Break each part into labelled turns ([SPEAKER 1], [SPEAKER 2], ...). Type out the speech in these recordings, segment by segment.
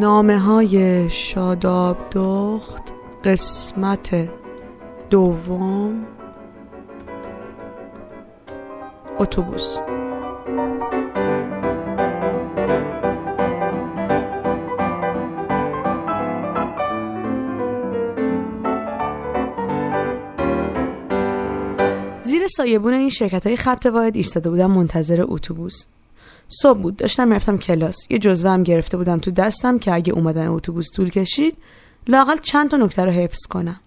[SPEAKER 1] نامه های شاداب دخت قسمت دوم اتوبوس. زیر سایبون این شرکت های خط واحد ایستاده بودم منتظر اتوبوس. صبح بود. داشتم می‌رفتم کلاس. یه جزوه هم گرفته بودم تو دستم که اگه اومدن اتوبوس طول کشید لاقل چند تا نکته رو حفظ کنم.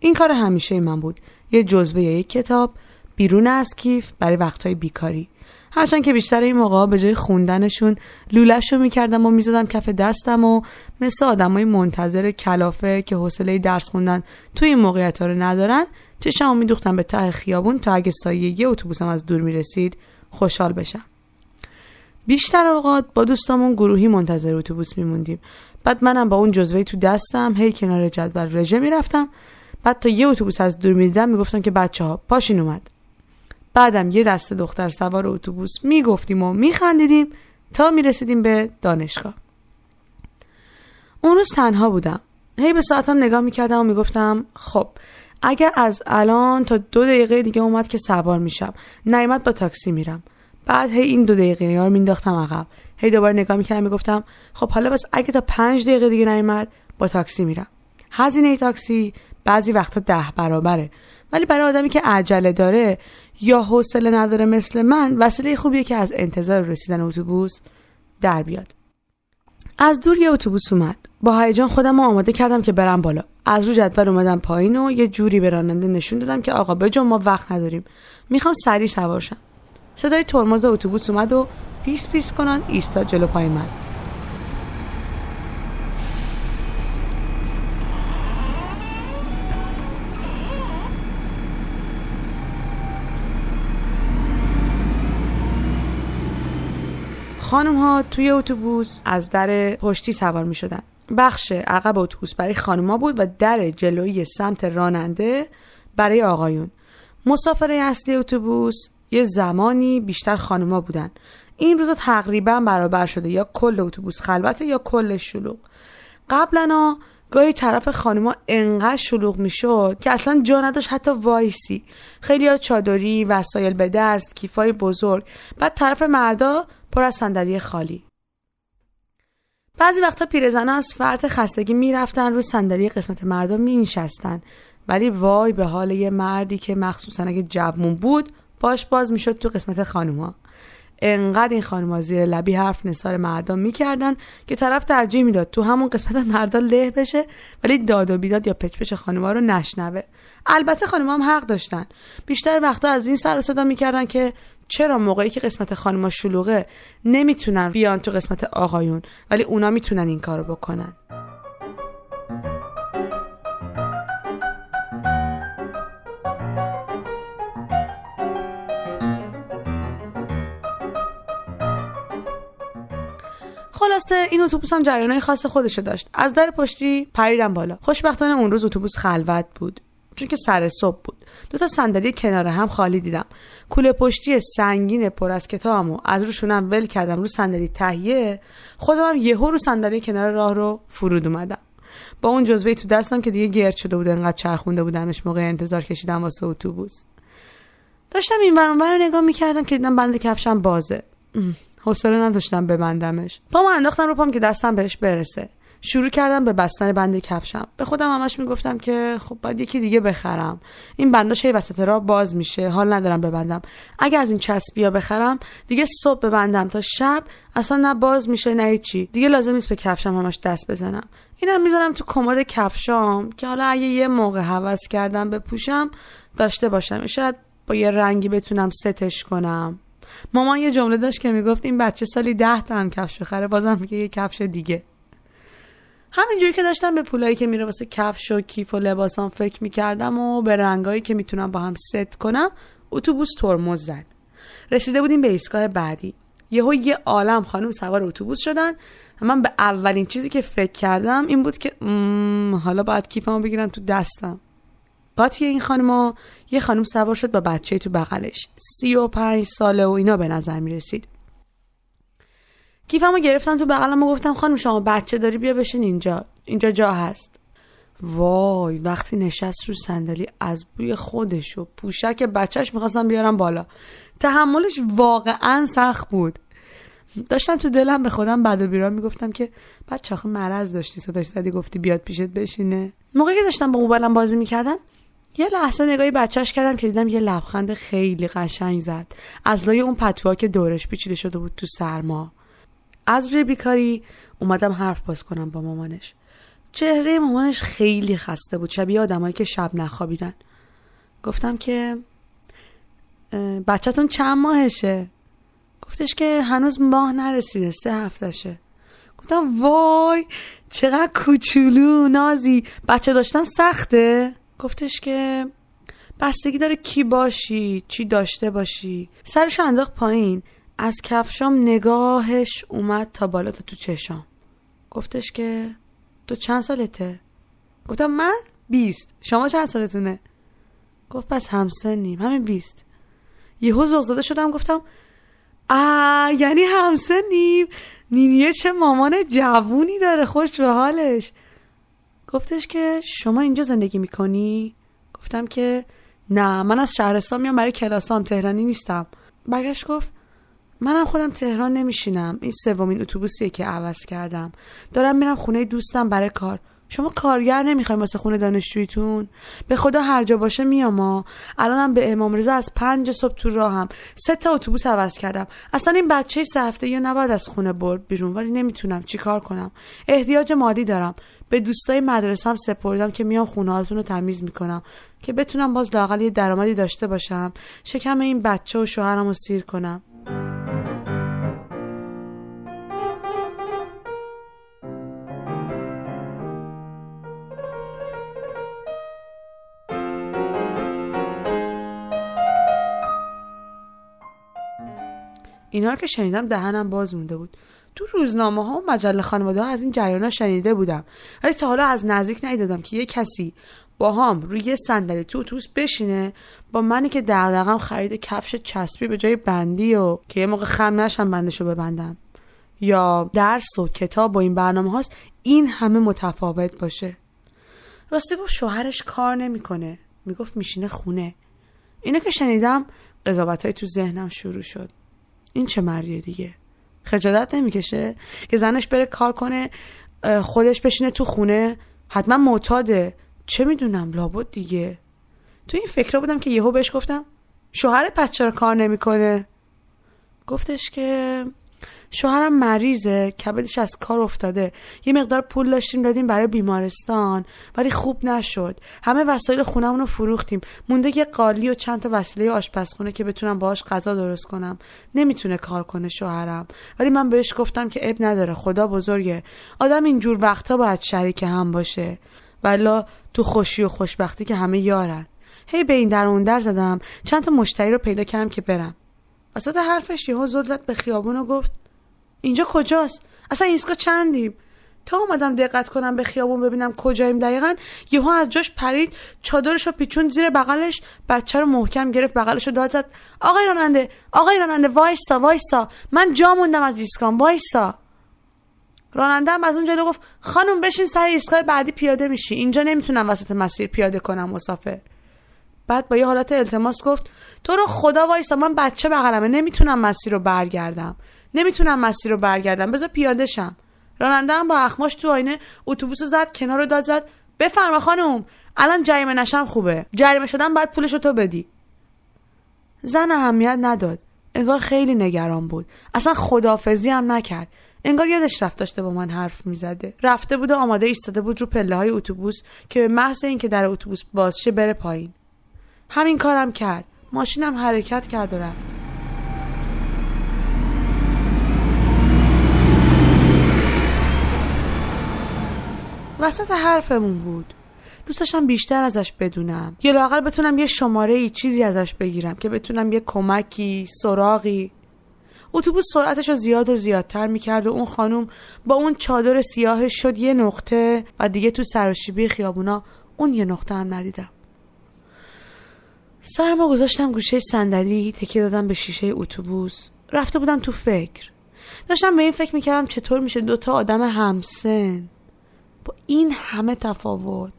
[SPEAKER 1] این کار همیشه من بود. یه جزوه یا یک کتاب بیرون از کیف برای وقتهای بیکاری. هرچند که بیشتر این موقع به جای خوندنشون لولش رو می‌کردم و می‌زدم کف دستم و مثل آدمای منتظر کلافه که حوصله درس خوندن توی این موقعیت ها رو ندارن چشمو میدوختم به ته خیابون تا اگه سایه یه اتوبوسم از دور می‌رسید خوشحال بشم. بیشتر اوقات با دوستامون گروهی منتظر اتوبوس میموندیم. بعد منم با اون جزوه تو دستم هی کنار جدول رژه می‌رفتم. بعد تا یه اتوبوس از دور می‌دیدم می‌گفتم که بچه ها پاشین اومد. بعدم یه دسته دختر سوار اتوبوس می‌گفتیم و میخندیدیم تا می‌رسیدیم به دانشگاه. اون روز تنها بودم. هی به ساعتم نگاه می‌کردم و می‌گفتم خب اگر از الان تا دو دقیقه دیگه اومد که سوار میشم. نیمت با تاکسی میرم. بعد هی این دو دقیقه رو مینداختم عقب. هی دوباره نگاه می‌کردم می‌گفتم خب حالا بس اگه تا پنج دقیقه دیگه نیومد با تاکسی میرم. هزینه تاکسی بعضی وقتا ده برابره. ولی برای آدمی که عجله داره یا حوصله نداره مثل من وسیله خوبیه که از انتظار رسیدن اتوبوس در بیاد. از دور یه اتوبوس اومد. با هیجان خودم رو آماده کردم که برم بالا. از رو جدول اومدم پایین و یه جوری به راننده نشون دادم که آقا بجا ما وقت نداریم. می‌خوام سریع سوار شم. صدای ترمز اتوبوس اومد و پیس پیس کنان ایستاد جلو پای من خانم ها توی اتوبوس از در پشتی سوار می شدن. بخش عقب اتوبوس برای خانوما بود و در جلویی سمت راننده برای آقایون. مسافر اصلی اتوبوس یه زمانی بیشتر خانوما بودن. این روزا تقریبا برابر شده یا کل اتوبوس خلوته یا کل شلوغ. قبلا گاهی طرف خانوما انقدر شلوغ می‌شد که اصلا جا نداشت حتی وایسی خیلی ها چادری وسایل به دست کیفای بزرگ بعد طرف مردا پر از صندلی خالی بعضی وقتا پیرزنها از فرط خستگی می‌رفتن رو صندلی قسمت مردم مینشستن ولی وای به حال یه مردی که مخصوصا اگه جوون بود باش باز می‌شد تو قسمت خانوما. انقدر این خانوما زیر لبی حرف نثار مردم می‌کردن که طرف ترجیح می‌داد تو همون قسمت مردا له بشه ولی داد و بیداد یا پچ پچ خانوما رو نشنوه. البته خانوما هم حق داشتن. بیشتر وقتا از این سر صدا می‌کردن که چرا موقعی که قسمت خانوما شلوغه نمی‌تونن بیان تو قسمت آقایون ولی اونا می‌تونن این کارو بکنن. خلاصه این اتوبوس هم جریانای خاص خودشو داشت. از در پشتی پریدم بالا. خوشبختانه اون روز اتوبوس خلوت بود. چون که سر صبح بود. دو تا صندلی کنار هم خالی دیدم. کوله پشتی سنگین پر از کتابمو از روشونم ول کردم رو صندلی تهیه. خودم هم یهو رو صندلی کنار راه رو فرود اومدم. با اون جزوه تو دستم که دیگه گرد شده بود انقدر چرخونده بودمش موقع انتظار کشیدم واسه اتوبوس. داشتم این ورون رو نگاه می‌کردم که دیدم بند کفشم بازه. حوصله نداشتم ببندمش. پامو انداختم رو پام که دستم بهش برسه. شروع کردم به بستن بند کفشم. به خودم همش می‌گفتم که خب باید یکی دیگه بخرم. این بنداش هی وسط راه باز میشه. حال ندارم ببندم. اگه از این چسبیا بخرم دیگه صبح ببندم تا شب اصلا نه باز میشه نه چی دیگه لازم نیست به کفشم همش دست بزنم. اینم می‌ذارم تو کمد کفشام که حالا اگه یه موقع حوض کردم بپوشم داشته باشم. شاید با یه رنگی بتونم ستش کنم. مامان یه جمله داشت که می‌گفت این بچه سالی ده تا هم کفش بخره بازم میگه یه کفش دیگه. همینجوری که داشتم به پولایی که میره واسه کفش و کیف و لباسام فکر می‌کردم و به رنگایی که می‌تونم با هم ست کنم اتوبوس ترمز زد. رسیده بودیم به ایستگاه بعدی. یهو یه عالم خانم سوار اتوبوس شدن. و من به اولین چیزی که فکر کردم این بود که حالا باید کیفمو بگیرم تو دستم. قاطی این خانم یه خانم سوار شد با بچه تو بغلش. سی و پنج ساله و اینا به نظر می رسید. کیفمو گرفتم تو بغلم و گفتم خانم شما بچه داری بیا بشین اینجا. اینجا جا هست. وای وقتی نشست رو صندلی از بوی خودش و پوشک بچهش می‌خواستم بیارم بالا. تحملش واقعا سخت بود. داشتم تو دلم به خودم بعد و بیرام می‌گفتم که بچه آخه مرض داشتی صداش زدی گفتی بیاد پیشت بشینه. موقعی که داشتم با موبایلم بازی می‌کردم یه لحظه نگاهی بچهش کردم که دیدم یه لبخند خیلی قشنگ زد. از لای اون پتوها که دورش پیچیده شده بود تو سرما. از روی بیکاری اومدم حرف باز کنم با مامانش. چهره مامانش خیلی خسته بود شبیه آدمایی که شب نخوابیدن. گفتم که بچهتون چند ماهشه؟ گفتش که هنوز ماه نرسیده سه هفتهشه گفتم وای چقدر کوچولو نازی. بچه داشتن سخته؟ گفتش که بستگی داره کی باشی چی داشته باشی. سرش انداخت پایین. از کفشام نگاهش اومد تا بالا تا تو چشام. گفتش که تو چند سالته؟ گفتم من بیست. شما چند سالتونه؟ گفت پس همسنیم همین بیست. یهو زغزده شدم گفتم آ یعنی همسنیم نینیه چه مامان جوونی داره خوش به حالش. گفتش که شما اینجا زندگی می‌کنی؟ گفتم که نه من از شهرستان میام برای کلاسام تهرانی نیستم. برگشت گفت منم خودم تهران نمیشینم. این سومین اتوبوسیه که عوض کردم. دارم میرم خونه دوستم برای کار. شما کارگر نمی‌خوایم واسه خونه دانشجویتون. به خدا هر جا باشه میام الانم به امام رضا از پنج صبح تو راهم. سه تا اتوبوس عوض کردم. اصلا این بچه سه هفته یا نباید از خونه برد بیرون ولی نمی‌تونم. چیکار کنم؟ احتیاج مالی دارم. به دوستای مدرسه هم سپردم که میام خونه رو تمیز می‌کنم. که بتونم باز لاقل یه درآمدی داشته باشم. شکم این بچه و شوهرم رو سیر کنم. اینا رو که شنیدم دهنم باز مونده بود. تو روزنامه ها و مجله خانواده ها از این جریان شنیده بودم. ولی تا حالا از نزدیک ندیدم که یه کسی با هم روی یه صندلی تو اتوبوس بشینه با منی که دغدغم خرید کفش چسبی به جای بندی و که یه موقع خم نشم بندشو ببندم. یا درس و کتاب با این برنامه هاست این همه متفاوت باشه. راستی گفت شوهرش کار نمی‌کنه. می‌گفت میشینه خونه. اینو که شنیدم قضاوت های تو ذهنم شروع شد. این چه مریه دیگه؟ خجالت نمی‌کشه که زنش بره کار کنه خودش بشینه تو خونه. حتما معتاده. چه می‌دونم؟ لابد دیگه. تو این فکر بودم که یهو بهش گفتم شوهر پس چرا کار نمی‌کنه؟ گفتش که شوهرم مریضه کبدش از کار افتاده. یه مقدار پول داشتیم دادیم برای بیمارستان ولی خوب نشد. همه وسایل خونمون رو فروختیم. مونده یه قالی و چند تا وسیله آشپزخونه که بتونم باهاش غذا درست کنم. نمی‌تونه کار کنه شوهرم. ولی من بهش گفتم که اب نداره خدا بزرگه. آدم اینجور وقتا باید شریک هم باشه. ولا تو خوشی و خوشبختی که همه یارن. هی به این در اون در زدم. چند تا مشتری رو پیدا کردم که برم. وسط حرفش یهو زل زد به خیابون و گفت اینجا کجاست؟ اصلا ایستگاه چندیم؟ تا اومدم دقت کنم به خیابون ببینم کجاییم دقیقا یهو از جاش پرید چادرش رو پیچون زیر بغلش بچه رو محکم گرفت بغلش رو داد زد آقای راننده آقای راننده وایسا وایسا من جا موندم از ایستگاه وایسا. راننده هم از اون جلو گفت خانم بشین سر ایستگاه بعدی پیاده میشی اینجا نمی‌تونم وسط مسیر پیاده کنم مسافر. بعد با یه حالت التماس گفت تو رو خدا وایسا من بچه بغلمه نمی‌تونم مسیر رو برگردم. نمی‌تونم مسیر رو برگردم. بذار پیاده شم. راننده هم با اخماش تو آینه اتوبوس زد کنار رو داد زد. بفرما خانم الان جریمه نشم خوبه. جریمه شدن بعد پولش تو بدی. زن اهمیت نداد. انگار خیلی نگران بود. اصلا خدافزی هم نکرد. انگار یادش رفت داشته با من حرف می‌زده. رفته بود و آماده ایستاده بود رو پله های اتوبوس که به محض اینکه در اتوبوس بازشه بره پایین. همین کارم کرد. ماشینم حرکت کرد و رفت. وسط حرفمون بود. دوست داشتم بیشتر ازش بدونم. یا لاقل بتونم یه شماره ای چیزی ازش بگیرم که بتونم یه کمکی سراغی. اتوبوس سرعتش رو زیاد و زیادتر می‌کرد و اون خانم با اون چادر سیاهش شد یه نقطه و دیگه تو سراشیبی خیابونا اون یه نقطه هم ندیدم. سرمو گذاشتم گوشه صندلی تکیه دادم به شیشه اتوبوس. رفته بودم تو فکر. داشتم به این فکر می‌کردم چطور میشه دوتا آدم همسن. با این همه تفاوت.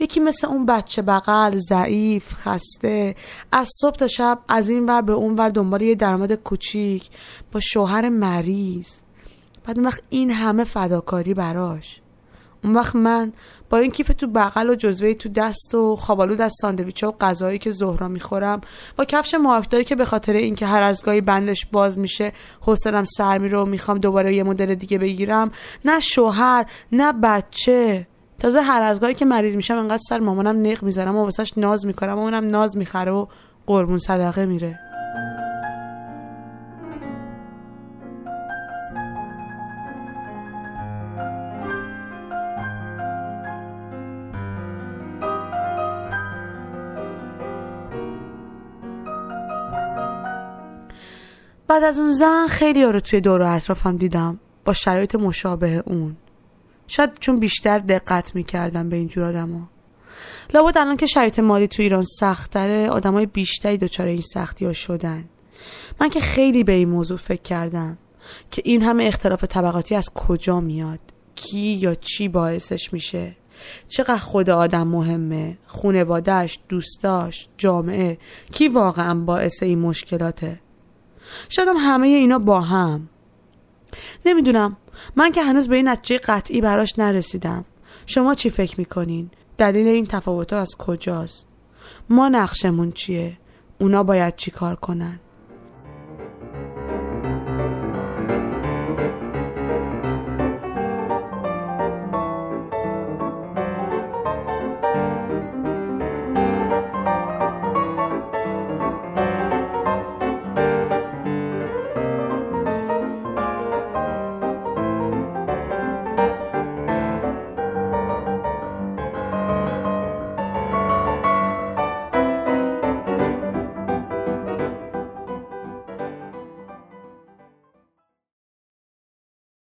[SPEAKER 1] یکی مثل اون بچه بغل ضعیف خسته. از صبح تا شب از این ور به اون ور دنبال یه درآمد کوچیک با شوهر مریض. بعد اون وقت این همه فداکاری براش. اون وقت من با این کیف تو بغل و جزوه تو دست و خوابالود از ساندویچ و غذایی که زهرا می‌خورم با کفش مارکداری که به خاطر اینکه هر از گاهی بندش باز میشه حوصلم سر میره و می‌خوام دوباره یه مدل دیگه بگیرم نه شوهر نه بچه. تازه هر از گاهی که مریض میشم انقدر سر مامانم نق می‌ذارم و واسش ناز می‌کنم و اونم ناز می‌خره و قربون صدقه میره. بعد از اون زن خیلی رو توی دور و اطرافم دیدم با شرایط مشابه اون. شاید چون بیشتر دقت می‌کردم به اینجور آدما لابد الان که شرایط مالی تو ایران سختره آدمای بیشتری دچار این سختی ها شدن. من که خیلی به این موضوع فکر کردم که این همه اختلاف طبقاتی از کجا میاد؟ کی یا چی باعثش میشه؟ چقدر خود آدم مهمه؟ خونوادهش دوستاش جامعه کی واقعا باعث این مشکلاته؟ شاید هم همه اینا با هم نمی‌دونم من که هنوز به این نتیجه قطعی براش نرسیدم شما چی فکر می‌کنین؟ دلیل این تفاوت از کجاست؟ ما نقشمون چیه؟ اونا باید چی کار کنن؟